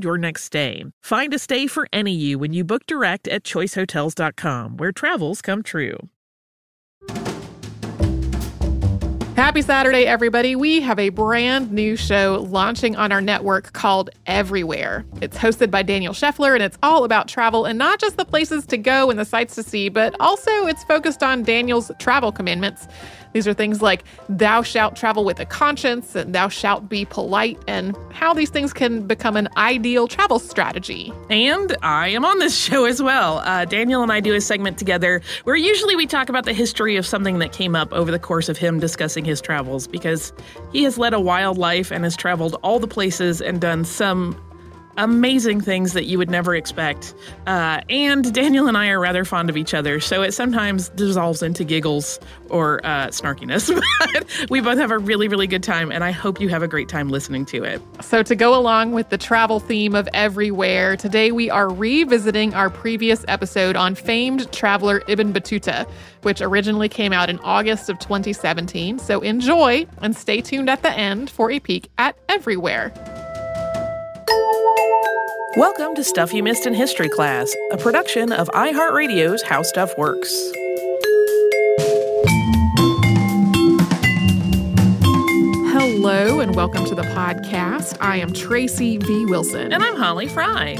your next stay. Find a stay for any you when you book direct at choicehotels.com, where travels come true. Happy Saturday, everybody. We have a brand new show launching on our network called Everywhere. It's hosted by Daniel Scheffler, and it's all about travel and not just the places to go and the sights to see, but also it's focused on Daniel's travel commandments. These are things like thou shalt travel with a conscience and thou shalt be polite, and how these things can become an ideal travel strategy. And I am on this show as well. Uh, Daniel and I do a segment together where usually we talk about the history of something that came up over the course of him discussing his travels because he has led a wild life and has traveled all the places and done some amazing things that you would never expect. Uh, and Daniel and I are rather fond of each other, so it sometimes dissolves into giggles or uh, snarkiness. but we both have a really, really good time, and I hope you have a great time listening to it. So, to go along with the travel theme of everywhere, today we are revisiting our previous episode on famed traveler Ibn Battuta, which originally came out in August of 2017. So, enjoy and stay tuned at the end for a peek at everywhere. Welcome to Stuff You Missed in History Class, a production of iHeartRadio's How Stuff Works. Hello and welcome to the podcast. I am Tracy V. Wilson. And I'm Holly Fry.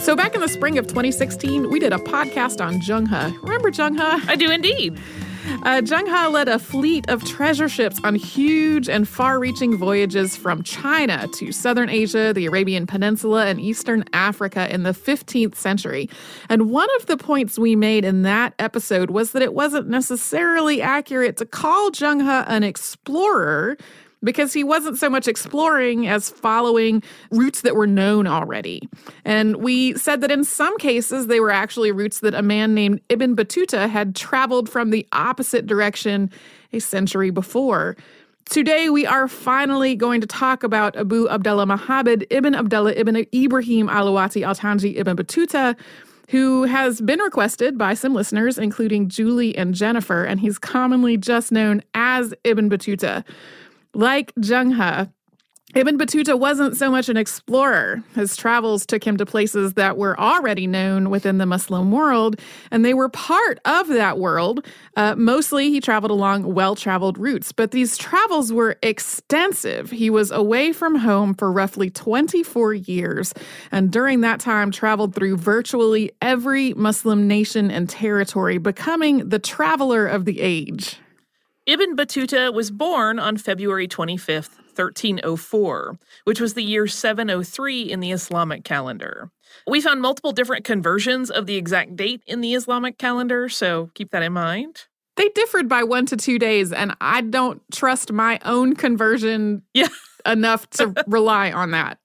So, back in the spring of 2016, we did a podcast on Zheng He. Remember Zheng He? I do indeed. Uh, Zheng He led a fleet of treasure ships on huge and far reaching voyages from China to southern Asia, the Arabian Peninsula, and eastern Africa in the 15th century. And one of the points we made in that episode was that it wasn't necessarily accurate to call Zheng He an explorer because he wasn't so much exploring as following routes that were known already. And we said that in some cases, they were actually routes that a man named Ibn Battuta had traveled from the opposite direction a century before. Today, we are finally going to talk about Abu Abdullah Muhammad ibn Abdullah ibn Ibrahim Alawati al Tanji ibn Battuta, who has been requested by some listeners, including Julie and Jennifer, and he's commonly just known as Ibn Battuta. Like He, Ibn Battuta wasn't so much an explorer. His travels took him to places that were already known within the Muslim world, and they were part of that world. Uh, mostly, he traveled along well traveled routes, but these travels were extensive. He was away from home for roughly 24 years, and during that time, traveled through virtually every Muslim nation and territory, becoming the traveler of the age. Ibn Battuta was born on February 25th, 1304, which was the year 703 in the Islamic calendar. We found multiple different conversions of the exact date in the Islamic calendar, so keep that in mind. They differed by one to two days, and I don't trust my own conversion yeah. enough to rely on that.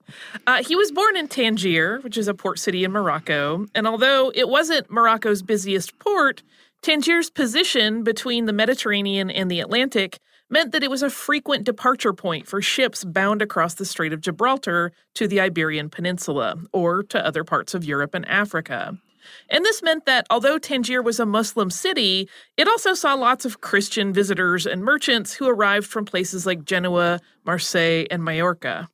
Uh, he was born in Tangier, which is a port city in Morocco, and although it wasn't Morocco's busiest port, Tangier's position between the Mediterranean and the Atlantic meant that it was a frequent departure point for ships bound across the Strait of Gibraltar to the Iberian Peninsula or to other parts of Europe and Africa. And this meant that although Tangier was a Muslim city, it also saw lots of Christian visitors and merchants who arrived from places like Genoa, Marseille, and Majorca.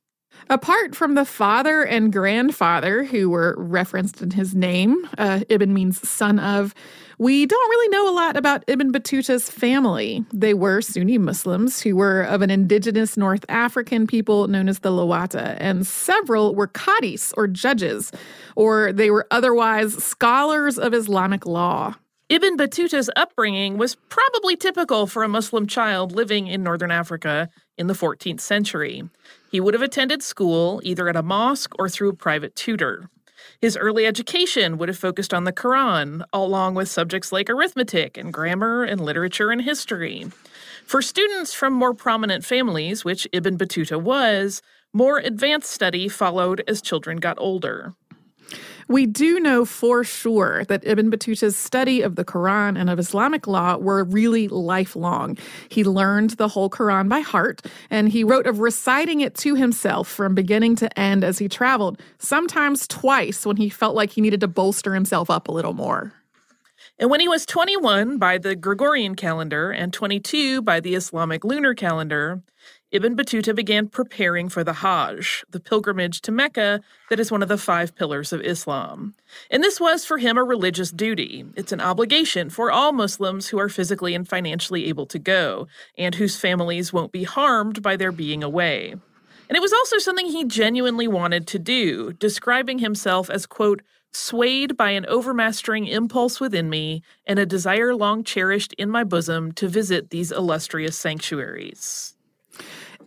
Apart from the father and grandfather who were referenced in his name, uh, Ibn means son of, we don't really know a lot about Ibn Battuta's family. They were Sunni Muslims who were of an indigenous North African people known as the Lawata, and several were qadis or judges, or they were otherwise scholars of Islamic law. Ibn Battuta's upbringing was probably typical for a Muslim child living in northern Africa in the 14th century. He would have attended school either at a mosque or through a private tutor. His early education would have focused on the Quran, along with subjects like arithmetic and grammar and literature and history. For students from more prominent families, which Ibn Battuta was, more advanced study followed as children got older. We do know for sure that Ibn Battuta's study of the Quran and of Islamic law were really lifelong. He learned the whole Quran by heart, and he wrote of reciting it to himself from beginning to end as he traveled, sometimes twice when he felt like he needed to bolster himself up a little more. And when he was 21 by the Gregorian calendar and 22 by the Islamic lunar calendar, Ibn Battuta began preparing for the Hajj, the pilgrimage to Mecca that is one of the five pillars of Islam. And this was for him a religious duty. It's an obligation for all Muslims who are physically and financially able to go, and whose families won't be harmed by their being away. And it was also something he genuinely wanted to do, describing himself as, quote, swayed by an overmastering impulse within me and a desire long cherished in my bosom to visit these illustrious sanctuaries.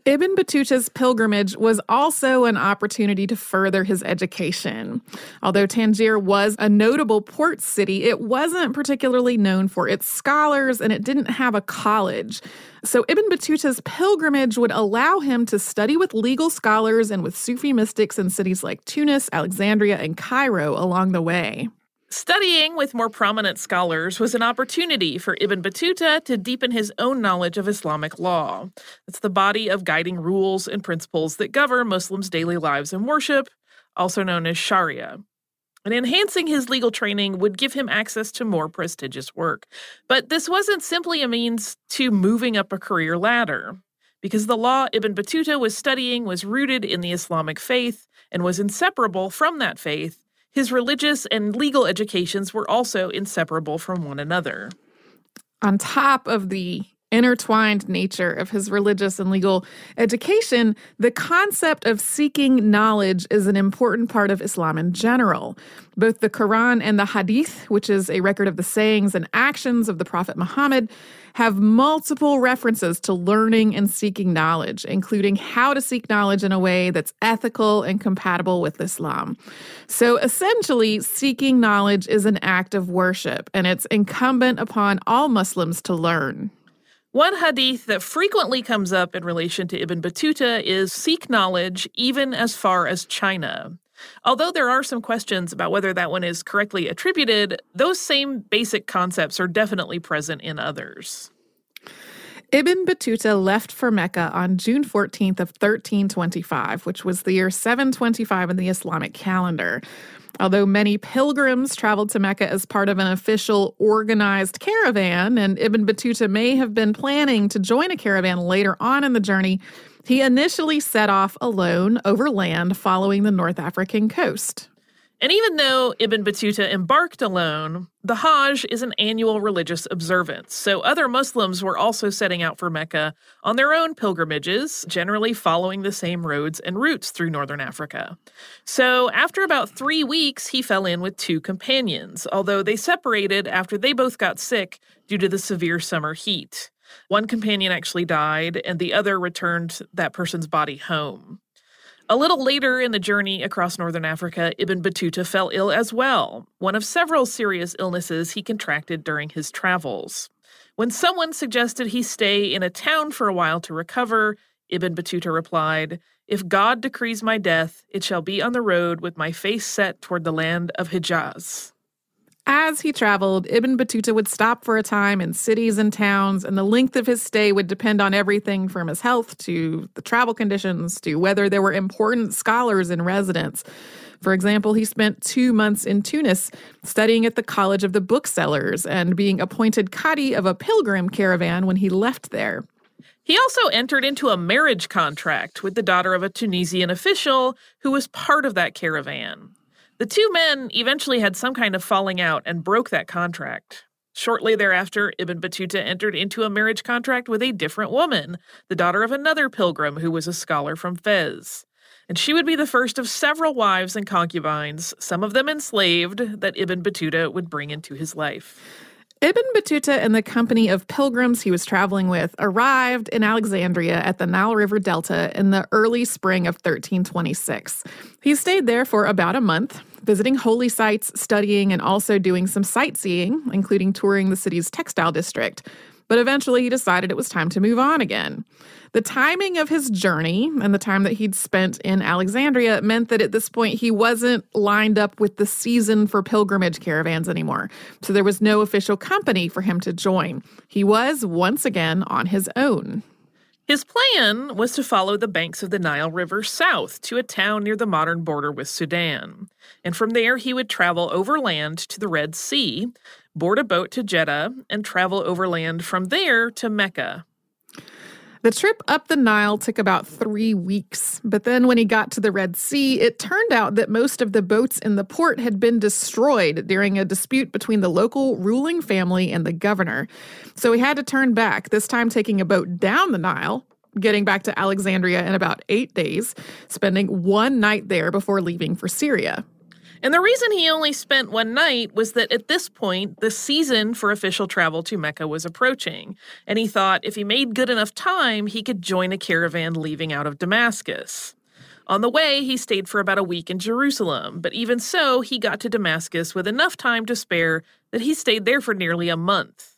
Ibn Battuta's pilgrimage was also an opportunity to further his education. Although Tangier was a notable port city, it wasn't particularly known for its scholars and it didn't have a college. So Ibn Battuta's pilgrimage would allow him to study with legal scholars and with Sufi mystics in cities like Tunis, Alexandria, and Cairo along the way. Studying with more prominent scholars was an opportunity for Ibn Battuta to deepen his own knowledge of Islamic law. It's the body of guiding rules and principles that govern Muslims' daily lives and worship, also known as Sharia. And enhancing his legal training would give him access to more prestigious work. But this wasn't simply a means to moving up a career ladder, because the law Ibn Battuta was studying was rooted in the Islamic faith and was inseparable from that faith his religious and legal educations were also inseparable from one another. On top of the intertwined nature of his religious and legal education, the concept of seeking knowledge is an important part of Islam in general. Both the Quran and the Hadith, which is a record of the sayings and actions of the Prophet Muhammad, have multiple references to learning and seeking knowledge, including how to seek knowledge in a way that's ethical and compatible with Islam. So essentially, seeking knowledge is an act of worship, and it's incumbent upon all Muslims to learn. One hadith that frequently comes up in relation to Ibn Battuta is seek knowledge even as far as China. Although there are some questions about whether that one is correctly attributed, those same basic concepts are definitely present in others. Ibn Battuta left for Mecca on June 14th of 1325, which was the year 725 in the Islamic calendar. Although many pilgrims traveled to Mecca as part of an official organized caravan, and Ibn Battuta may have been planning to join a caravan later on in the journey, he initially set off alone over land following the North African coast. And even though Ibn Battuta embarked alone, the Hajj is an annual religious observance, so other Muslims were also setting out for Mecca on their own pilgrimages, generally following the same roads and routes through northern Africa. So after about three weeks, he fell in with two companions, although they separated after they both got sick due to the severe summer heat. One companion actually died, and the other returned that person's body home. A little later in the journey across northern Africa, Ibn Battuta fell ill as well, one of several serious illnesses he contracted during his travels. When someone suggested he stay in a town for a while to recover, Ibn Battuta replied, If God decrees my death, it shall be on the road with my face set toward the land of Hijaz. As he traveled, Ibn Battuta would stop for a time in cities and towns, and the length of his stay would depend on everything from his health to the travel conditions to whether there were important scholars in residence. For example, he spent two months in Tunis studying at the College of the Booksellers and being appointed Qadi of a pilgrim caravan when he left there. He also entered into a marriage contract with the daughter of a Tunisian official who was part of that caravan. The two men eventually had some kind of falling out and broke that contract. Shortly thereafter, Ibn Battuta entered into a marriage contract with a different woman, the daughter of another pilgrim who was a scholar from Fez. And she would be the first of several wives and concubines, some of them enslaved, that Ibn Battuta would bring into his life. Ibn Battuta and the company of pilgrims he was traveling with arrived in Alexandria at the Nile River Delta in the early spring of 1326. He stayed there for about a month, visiting holy sites, studying, and also doing some sightseeing, including touring the city's textile district. But eventually he decided it was time to move on again. The timing of his journey and the time that he'd spent in Alexandria meant that at this point he wasn't lined up with the season for pilgrimage caravans anymore. So there was no official company for him to join. He was once again on his own. His plan was to follow the banks of the Nile River south to a town near the modern border with Sudan. And from there, he would travel overland to the Red Sea, board a boat to Jeddah, and travel overland from there to Mecca. The trip up the Nile took about three weeks, but then when he got to the Red Sea, it turned out that most of the boats in the port had been destroyed during a dispute between the local ruling family and the governor. So he had to turn back, this time taking a boat down the Nile, getting back to Alexandria in about eight days, spending one night there before leaving for Syria. And the reason he only spent one night was that at this point, the season for official travel to Mecca was approaching. And he thought if he made good enough time, he could join a caravan leaving out of Damascus. On the way, he stayed for about a week in Jerusalem, but even so, he got to Damascus with enough time to spare that he stayed there for nearly a month.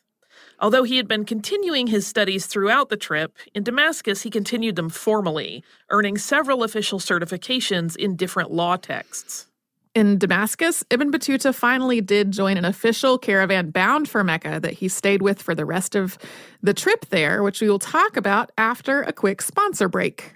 Although he had been continuing his studies throughout the trip, in Damascus he continued them formally, earning several official certifications in different law texts. In Damascus, Ibn Battuta finally did join an official caravan bound for Mecca that he stayed with for the rest of the trip there, which we will talk about after a quick sponsor break.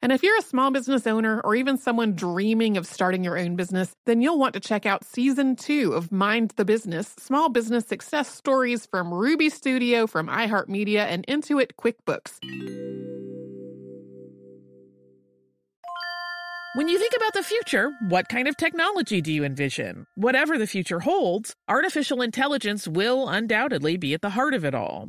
And if you're a small business owner or even someone dreaming of starting your own business, then you'll want to check out season two of Mind the Business Small Business Success Stories from Ruby Studio, from iHeartMedia, and Intuit QuickBooks. When you think about the future, what kind of technology do you envision? Whatever the future holds, artificial intelligence will undoubtedly be at the heart of it all.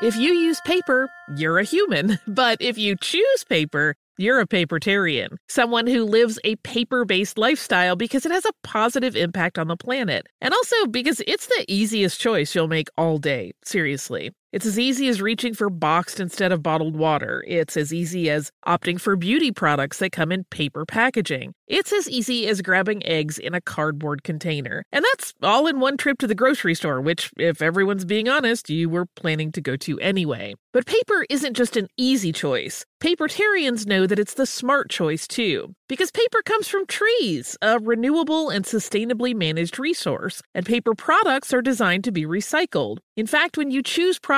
If you use paper, you're a human. But if you choose paper, you're a papertarian, someone who lives a paper based lifestyle because it has a positive impact on the planet. And also because it's the easiest choice you'll make all day. Seriously. It's as easy as reaching for boxed instead of bottled water. It's as easy as opting for beauty products that come in paper packaging. It's as easy as grabbing eggs in a cardboard container. And that's all in one trip to the grocery store, which, if everyone's being honest, you were planning to go to anyway. But paper isn't just an easy choice. Papertarians know that it's the smart choice too, because paper comes from trees, a renewable and sustainably managed resource, and paper products are designed to be recycled. In fact, when you choose products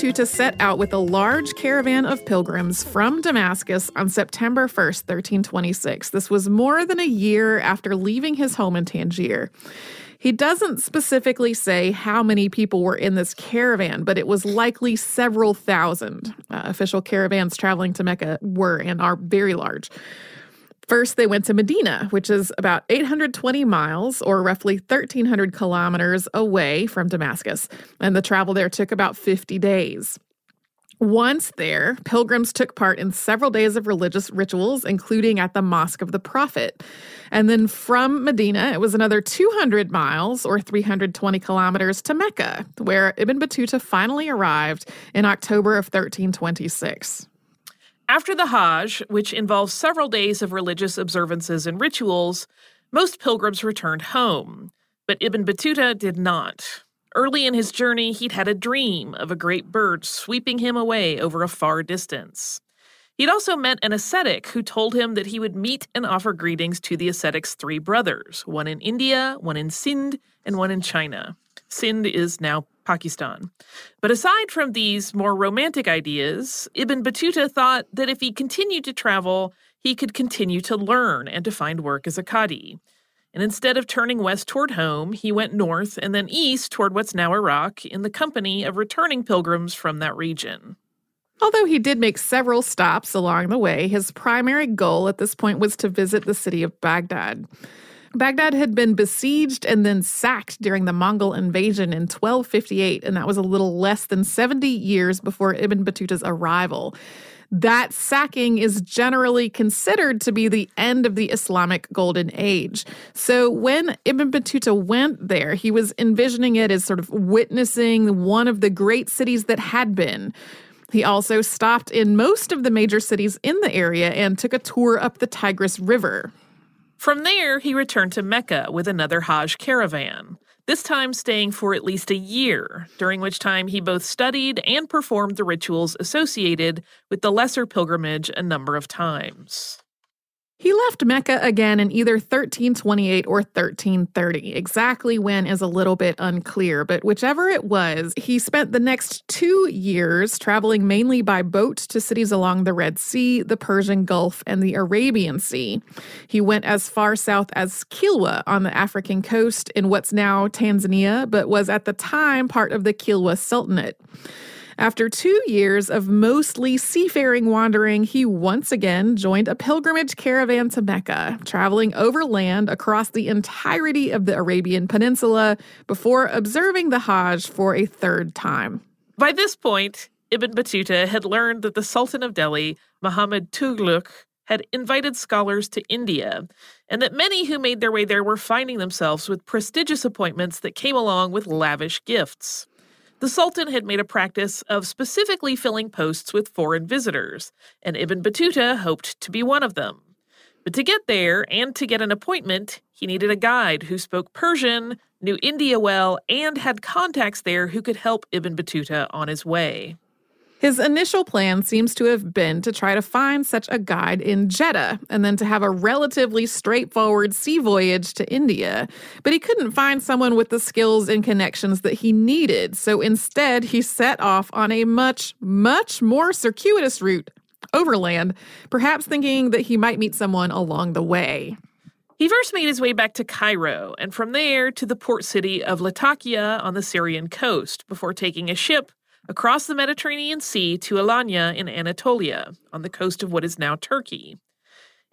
Battuta set out with a large caravan of pilgrims from Damascus on September 1st, 1326. This was more than a year after leaving his home in Tangier. He doesn't specifically say how many people were in this caravan, but it was likely several thousand. Uh, official caravans traveling to Mecca were and are very large. First, they went to Medina, which is about 820 miles or roughly 1,300 kilometers away from Damascus, and the travel there took about 50 days. Once there, pilgrims took part in several days of religious rituals, including at the Mosque of the Prophet. And then from Medina, it was another 200 miles or 320 kilometers to Mecca, where Ibn Battuta finally arrived in October of 1326. After the Hajj, which involves several days of religious observances and rituals, most pilgrims returned home. But Ibn Battuta did not. Early in his journey, he'd had a dream of a great bird sweeping him away over a far distance. He'd also met an ascetic who told him that he would meet and offer greetings to the ascetic's three brothers one in India, one in Sindh, and one in China. Sindh is now Pakistan. But aside from these more romantic ideas, Ibn Battuta thought that if he continued to travel, he could continue to learn and to find work as a Qadi. And instead of turning west toward home, he went north and then east toward what's now Iraq in the company of returning pilgrims from that region. Although he did make several stops along the way, his primary goal at this point was to visit the city of Baghdad. Baghdad had been besieged and then sacked during the Mongol invasion in 1258, and that was a little less than 70 years before Ibn Battuta's arrival. That sacking is generally considered to be the end of the Islamic Golden Age. So when Ibn Battuta went there, he was envisioning it as sort of witnessing one of the great cities that had been. He also stopped in most of the major cities in the area and took a tour up the Tigris River. From there, he returned to Mecca with another Hajj caravan, this time staying for at least a year, during which time he both studied and performed the rituals associated with the lesser pilgrimage a number of times. He left Mecca again in either 1328 or 1330. Exactly when is a little bit unclear, but whichever it was, he spent the next two years traveling mainly by boat to cities along the Red Sea, the Persian Gulf, and the Arabian Sea. He went as far south as Kilwa on the African coast in what's now Tanzania, but was at the time part of the Kilwa Sultanate. After two years of mostly seafaring wandering, he once again joined a pilgrimage caravan to Mecca, traveling overland across the entirety of the Arabian Peninsula before observing the Hajj for a third time. By this point, Ibn Battuta had learned that the Sultan of Delhi, Muhammad Tughlaq, had invited scholars to India, and that many who made their way there were finding themselves with prestigious appointments that came along with lavish gifts. The Sultan had made a practice of specifically filling posts with foreign visitors, and Ibn Battuta hoped to be one of them. But to get there and to get an appointment, he needed a guide who spoke Persian, knew India well, and had contacts there who could help Ibn Battuta on his way. His initial plan seems to have been to try to find such a guide in Jeddah and then to have a relatively straightforward sea voyage to India. But he couldn't find someone with the skills and connections that he needed. So instead, he set off on a much, much more circuitous route overland, perhaps thinking that he might meet someone along the way. He first made his way back to Cairo and from there to the port city of Latakia on the Syrian coast before taking a ship across the Mediterranean Sea to Alanya in Anatolia, on the coast of what is now Turkey.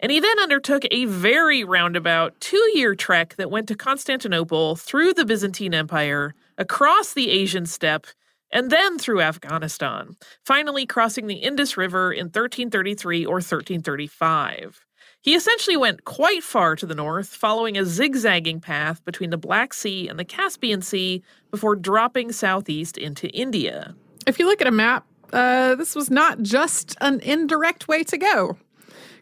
And he then undertook a very roundabout two year trek that went to Constantinople through the Byzantine Empire, across the Asian steppe, and then through Afghanistan, finally crossing the Indus River in 1333 or 1335. He essentially went quite far to the north, following a zigzagging path between the Black Sea and the Caspian Sea before dropping southeast into India. If you look at a map, uh, this was not just an indirect way to go.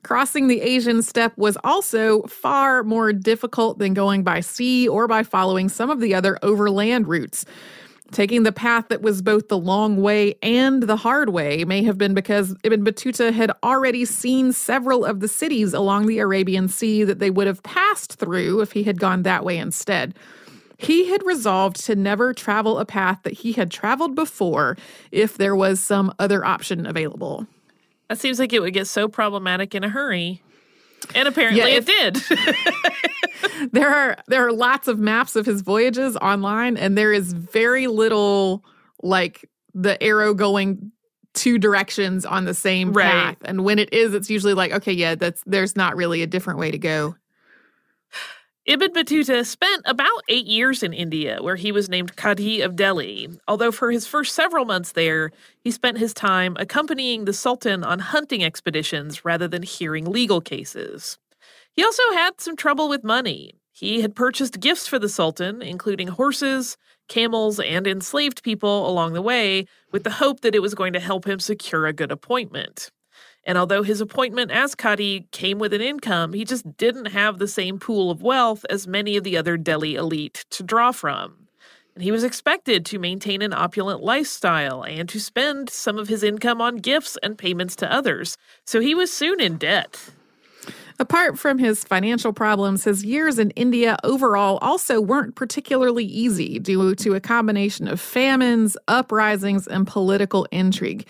Crossing the Asian steppe was also far more difficult than going by sea or by following some of the other overland routes. Taking the path that was both the long way and the hard way may have been because Ibn Battuta had already seen several of the cities along the Arabian Sea that they would have passed through if he had gone that way instead. He had resolved to never travel a path that he had traveled before if there was some other option available. That seems like it would get so problematic in a hurry. And apparently yeah, if, it did. there are there are lots of maps of his voyages online and there is very little like the arrow going two directions on the same right. path. And when it is, it's usually like, okay, yeah, that's there's not really a different way to go. Ibn Battuta spent about eight years in India, where he was named Qadi of Delhi, although for his first several months there, he spent his time accompanying the Sultan on hunting expeditions rather than hearing legal cases. He also had some trouble with money. He had purchased gifts for the Sultan, including horses, camels, and enslaved people along the way, with the hope that it was going to help him secure a good appointment. And although his appointment as Qadi came with an income, he just didn't have the same pool of wealth as many of the other Delhi elite to draw from. And he was expected to maintain an opulent lifestyle and to spend some of his income on gifts and payments to others, so he was soon in debt. Apart from his financial problems, his years in India overall also weren't particularly easy due to a combination of famines, uprisings, and political intrigue.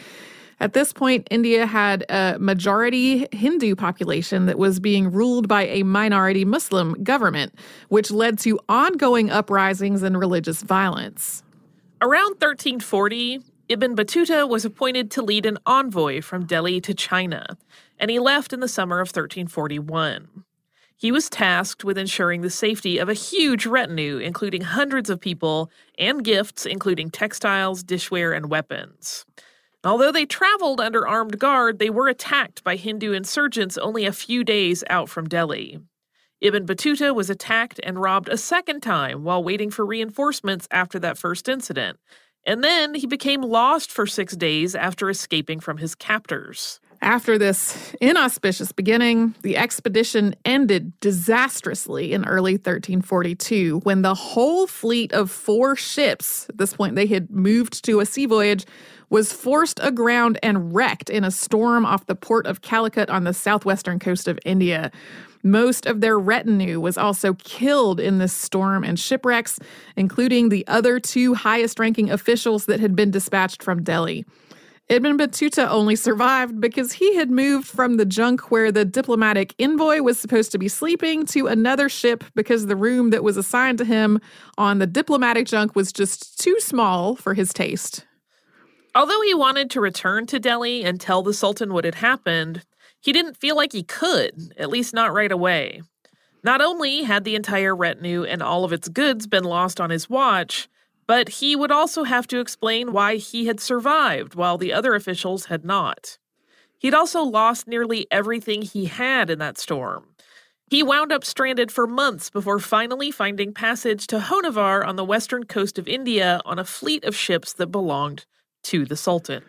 At this point, India had a majority Hindu population that was being ruled by a minority Muslim government, which led to ongoing uprisings and religious violence. Around 1340, Ibn Battuta was appointed to lead an envoy from Delhi to China, and he left in the summer of 1341. He was tasked with ensuring the safety of a huge retinue, including hundreds of people, and gifts, including textiles, dishware, and weapons. Although they traveled under armed guard, they were attacked by Hindu insurgents only a few days out from Delhi. Ibn Battuta was attacked and robbed a second time while waiting for reinforcements after that first incident, and then he became lost for six days after escaping from his captors. After this inauspicious beginning, the expedition ended disastrously in early 1342 when the whole fleet of four ships, at this point they had moved to a sea voyage, was forced aground and wrecked in a storm off the port of Calicut on the southwestern coast of India. Most of their retinue was also killed in this storm and shipwrecks, including the other two highest ranking officials that had been dispatched from Delhi. Ibn Battuta only survived because he had moved from the junk where the diplomatic envoy was supposed to be sleeping to another ship because the room that was assigned to him on the diplomatic junk was just too small for his taste. Although he wanted to return to Delhi and tell the Sultan what had happened, he didn't feel like he could, at least not right away. Not only had the entire retinue and all of its goods been lost on his watch, but he would also have to explain why he had survived while the other officials had not. He'd also lost nearly everything he had in that storm. He wound up stranded for months before finally finding passage to Honnavar on the western coast of India on a fleet of ships that belonged to the Sultan.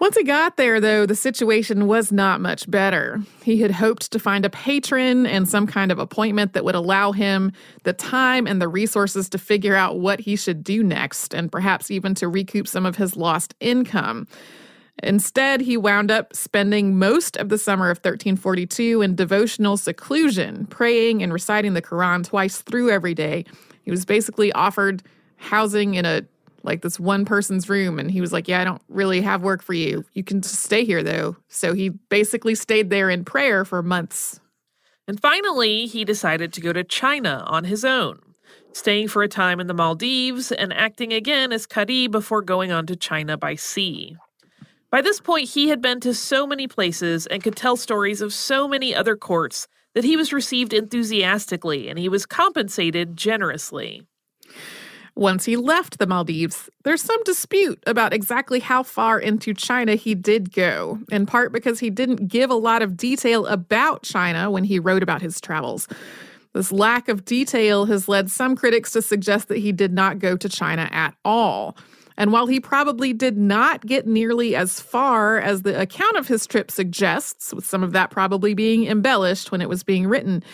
Once he got there, though, the situation was not much better. He had hoped to find a patron and some kind of appointment that would allow him the time and the resources to figure out what he should do next, and perhaps even to recoup some of his lost income. Instead, he wound up spending most of the summer of 1342 in devotional seclusion, praying and reciting the Quran twice through every day. He was basically offered housing in a like this one person's room and he was like, "Yeah, I don't really have work for you. You can just stay here though." So he basically stayed there in prayer for months. And finally, he decided to go to China on his own, staying for a time in the Maldives and acting again as Qadi before going on to China by sea. By this point, he had been to so many places and could tell stories of so many other courts that he was received enthusiastically and he was compensated generously. Once he left the Maldives, there's some dispute about exactly how far into China he did go, in part because he didn't give a lot of detail about China when he wrote about his travels. This lack of detail has led some critics to suggest that he did not go to China at all. And while he probably did not get nearly as far as the account of his trip suggests, with some of that probably being embellished when it was being written,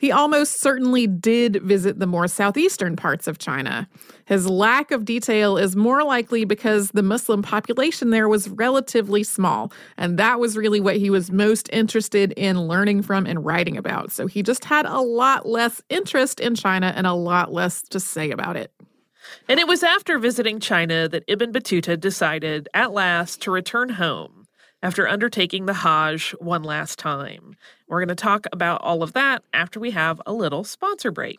he almost certainly did visit the more southeastern parts of China. His lack of detail is more likely because the Muslim population there was relatively small, and that was really what he was most interested in learning from and writing about. So he just had a lot less interest in China and a lot less to say about it. And it was after visiting China that Ibn Battuta decided, at last, to return home after undertaking the Hajj one last time. We're going to talk about all of that after we have a little sponsor break.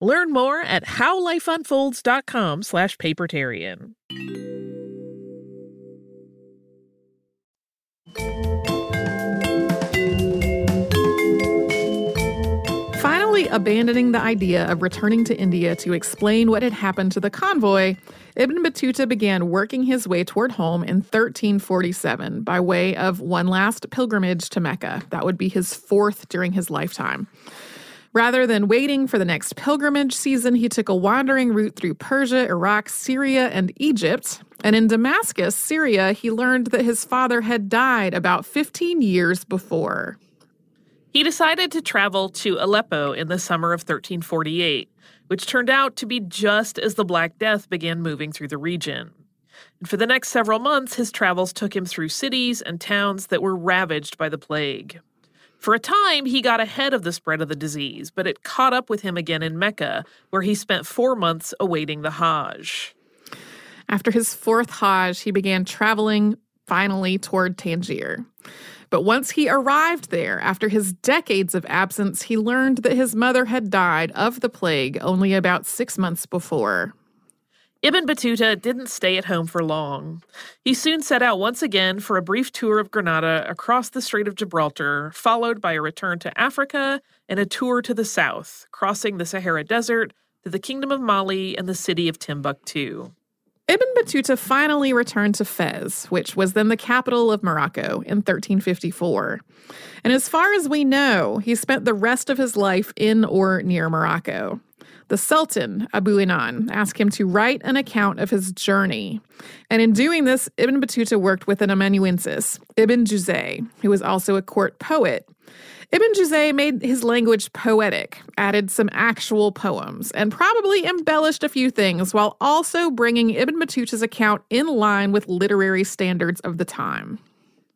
Learn more at howlifeunfolds.com slash papertarian. Finally, abandoning the idea of returning to India to explain what had happened to the convoy, Ibn Battuta began working his way toward home in 1347 by way of one last pilgrimage to Mecca. That would be his fourth during his lifetime. Rather than waiting for the next pilgrimage season, he took a wandering route through Persia, Iraq, Syria, and Egypt. And in Damascus, Syria, he learned that his father had died about 15 years before. He decided to travel to Aleppo in the summer of 1348, which turned out to be just as the Black Death began moving through the region. And for the next several months, his travels took him through cities and towns that were ravaged by the plague. For a time, he got ahead of the spread of the disease, but it caught up with him again in Mecca, where he spent four months awaiting the Hajj. After his fourth Hajj, he began traveling finally toward Tangier. But once he arrived there, after his decades of absence, he learned that his mother had died of the plague only about six months before. Ibn Battuta didn't stay at home for long. He soon set out once again for a brief tour of Granada across the Strait of Gibraltar, followed by a return to Africa and a tour to the south, crossing the Sahara Desert to the Kingdom of Mali and the city of Timbuktu. Ibn Battuta finally returned to Fez, which was then the capital of Morocco, in 1354. And as far as we know, he spent the rest of his life in or near Morocco. The Sultan, Abu Inan, asked him to write an account of his journey. And in doing this, Ibn Battuta worked with an amanuensis, Ibn Juzay, who was also a court poet. Ibn Juzay made his language poetic, added some actual poems, and probably embellished a few things while also bringing Ibn Battuta's account in line with literary standards of the time.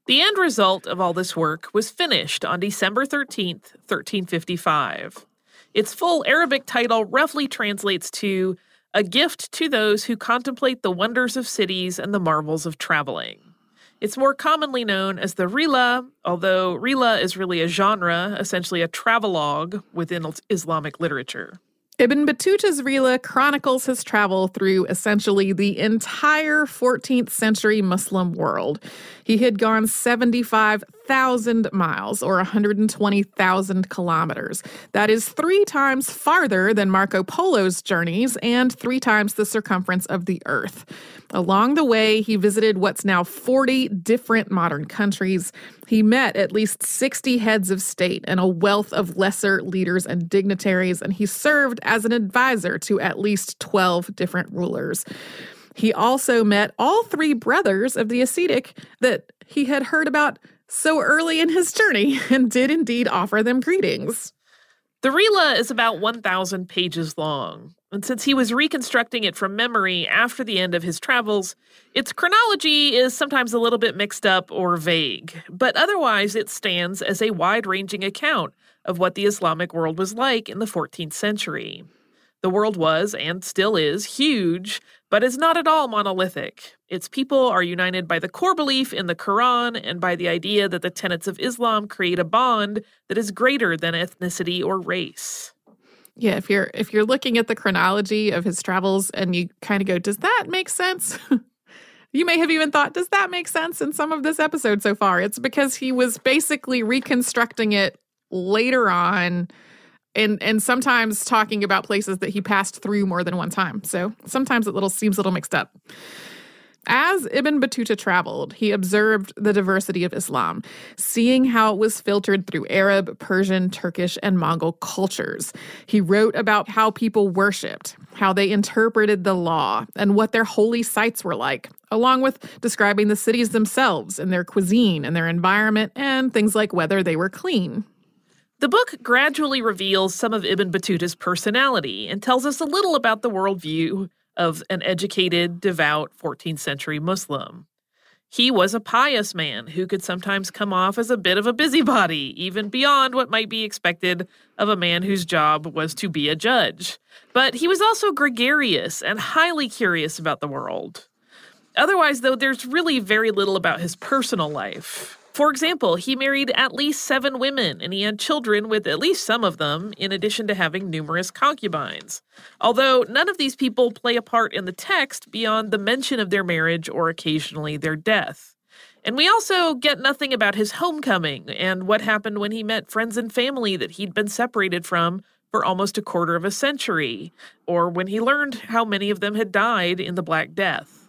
The end result of all this work was finished on December 13th, 1355. Its full Arabic title roughly translates to A Gift to Those Who Contemplate the Wonders of Cities and the Marvels of Traveling. It's more commonly known as the Rihla, although Rihla is really a genre, essentially a travelogue within Islamic literature. Ibn Battuta's Rihla chronicles his travel through essentially the entire 14th century Muslim world. He had gone 75,000 miles or 120,000 kilometers. That is three times farther than Marco Polo's journeys and three times the circumference of the Earth. Along the way, he visited what's now 40 different modern countries. He met at least 60 heads of state and a wealth of lesser leaders and dignitaries, and he served as an advisor to at least 12 different rulers. He also met all three brothers of the ascetic that he had heard about so early in his journey and did indeed offer them greetings. The Rihla is about 1,000 pages long, and since he was reconstructing it from memory after the end of his travels, its chronology is sometimes a little bit mixed up or vague, but otherwise it stands as a wide ranging account of what the Islamic world was like in the 14th century. The world was, and still is, huge, but is not at all monolithic. Its people are united by the core belief in the Quran and by the idea that the tenets of Islam create a bond that is greater than ethnicity or race. Yeah, if you're if you're looking at the chronology of his travels and you kind of go, does that make sense? You may have even thought, does that make sense in some of this episode so far? It's because he was basically reconstructing it later on and and sometimes talking about places that he passed through more than one time. So sometimes it little seems a little mixed up. As Ibn Battuta traveled, he observed the diversity of Islam, seeing how it was filtered through Arab, Persian, Turkish, and Mongol cultures. He wrote about how people worshipped, how they interpreted the law, and what their holy sites were like, along with describing the cities themselves and their cuisine and their environment and things like whether they were clean. The book gradually reveals some of Ibn Battuta's personality and tells us a little about the worldview of an educated, devout 14th century Muslim. He was a pious man who could sometimes come off as a bit of a busybody, even beyond what might be expected of a man whose job was to be a judge. But he was also gregarious and highly curious about the world. Otherwise, though, there's really very little about his personal life. For example, he married at least seven women and he had children with at least some of them, in addition to having numerous concubines. Although none of these people play a part in the text beyond the mention of their marriage or occasionally their death. And we also get nothing about his homecoming and what happened when he met friends and family that he'd been separated from for almost a quarter of a century, or when he learned how many of them had died in the Black Death.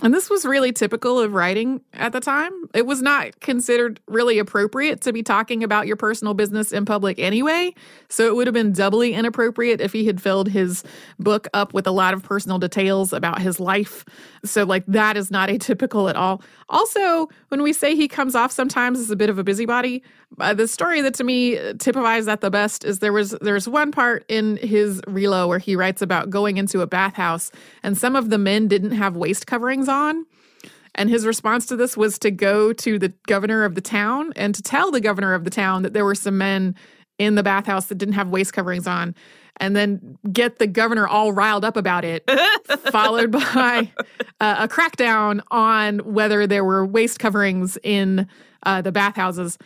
And this was really typical of writing at the time. It was not considered really appropriate to be talking about your personal business in public anyway. So it would have been doubly inappropriate if he had filled his book up with a lot of personal details about his life. So, like, that is not atypical at all. Also, when we say he comes off sometimes as a bit of a busybody, uh, the story that to me typifies that the best is there was there's one part in his Rihla where he writes about going into a bathhouse and some of the men didn't have waist coverings on. And his response to this was to go to the governor of the town and to tell the governor of the town that there were some men in the bathhouse that didn't have waist coverings on and then get the governor all riled up about it, followed by uh, a crackdown on whether there were waist coverings in uh, the bathhouses.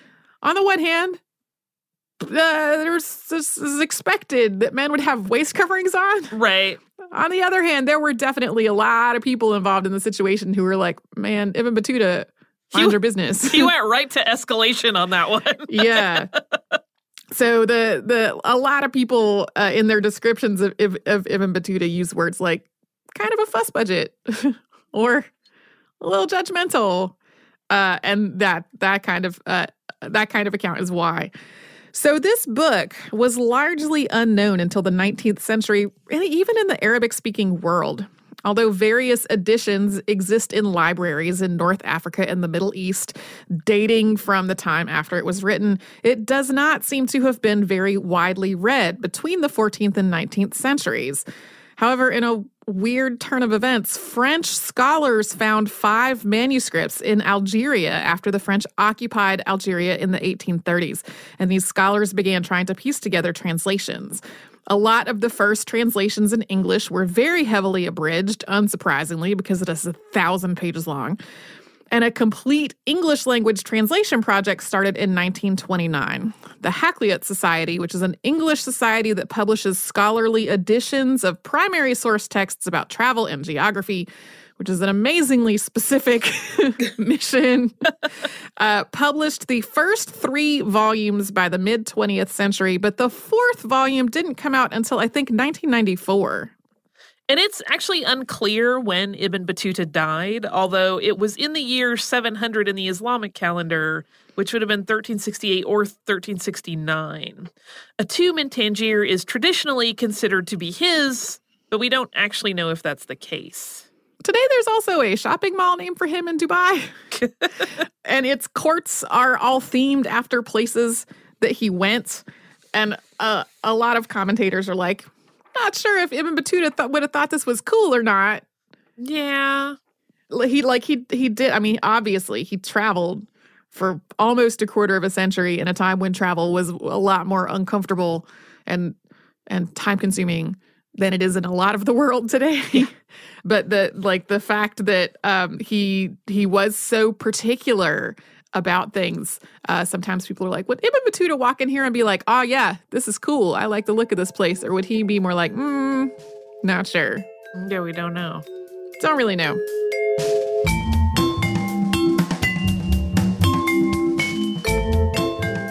On the one hand, uh, there was this is expected that men would have waist coverings on. Right. On the other hand, there were definitely a lot of people involved in the situation who were like, "Man, Ibn Battuta, mind your business." he went right to escalation on that one. yeah. So the the a lot of people uh, in their descriptions of, of, of Ibn Battuta use words like kind of a fuss budget or a little judgmental, uh, and that that kind of uh, that kind of account is why. So this book was largely unknown until the 19th century, and even in the Arabic speaking world. Although various editions exist in libraries in North Africa and the Middle East, dating from the time after it was written, it does not seem to have been very widely read between the 14th and 19th centuries. However, in a weird turn of events, French scholars found five manuscripts in Algeria after the French occupied Algeria in the 1830s, and these scholars began trying to piece together translations. A lot of the first translations in English were very heavily abridged, unsurprisingly, because it is a thousand pages long. And a complete English language translation project started in 1929. The Hakluyt Society, which is an English society that publishes scholarly editions of primary source texts about travel and geography, which is an amazingly specific mission, uh, published the first three volumes by the mid 20th century, but the fourth volume didn't come out until I think 1994. And it's actually unclear when Ibn Battuta died, although it was in the year 700 in the Islamic calendar, which would have been 1368 or 1369. A tomb in Tangier is traditionally considered to be his, but we don't actually know if that's the case. Today, there's also a shopping mall named for him in Dubai. and its courts are all themed after places that he went. And uh, a lot of commentators are like, not sure if Ibn Battuta th- would have thought this was cool or not. Yeah. He like he he did. I mean, obviously, he traveled for almost a quarter of a century in a time when travel was a lot more uncomfortable and and time consuming than it is in a lot of the world today. but the like the fact that um, he he was so particular about things. Uh, sometimes people are like, would Ibn Battuta walk in here and be like, oh, yeah, this is cool. I like the look of this place? Or would he be more like, hmm, not sure? Yeah, we don't know. Don't really know.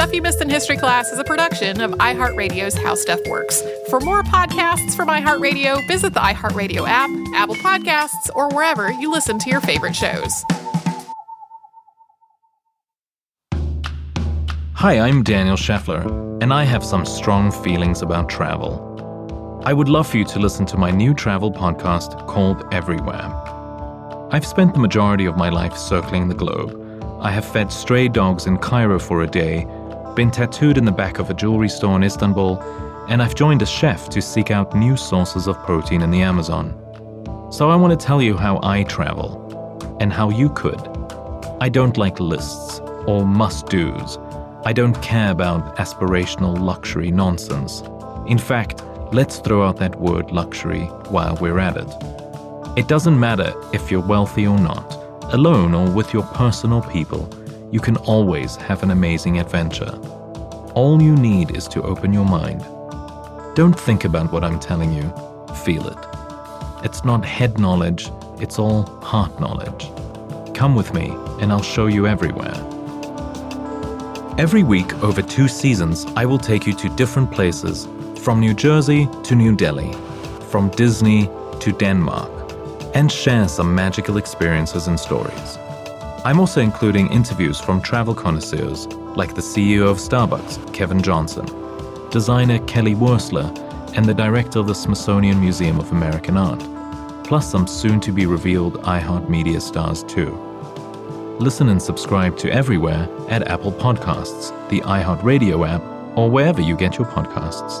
Stuff You Missed in History Class is a production of iHeartRadio's How Stuff Works. For more podcasts from iHeartRadio, visit the iHeartRadio app, Apple Podcasts, or wherever you listen to your favorite shows. Hi, I'm Daniel Scheffler, and I have some strong feelings about travel. I would love for you to listen to my new travel podcast called Everywhere. I've spent the majority of my life circling the globe. I have fed stray dogs in Cairo for a day been tattooed in the back of a jewelry store in Istanbul, and I've joined a chef to seek out new sources of protein in the Amazon. So I want to tell you how I travel and how you could. I don't like lists or must do's. I don't care about aspirational luxury nonsense. In fact, let's throw out that word luxury while we're at it. It doesn't matter if you're wealthy or not, alone or with your personal people you can always have an amazing adventure. All you need is to open your mind. Don't think about what I'm telling you, feel it. It's not head knowledge, it's all heart knowledge. Come with me, and I'll show you everywhere. Every week over two seasons, I will take you to different places, from New Jersey to New Delhi, from Disney to Denmark, and share some magical experiences and stories. I'm also including interviews from travel connoisseurs like the CEO of Starbucks, Kevin Johnson, designer Kelly Wearstler, and the director of the Smithsonian Museum of American Art, plus some soon to be revealed iHeartMedia stars too. Listen and subscribe to Everywhere at Apple Podcasts, the iHeartRadio app, or wherever you get your podcasts.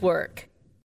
Network.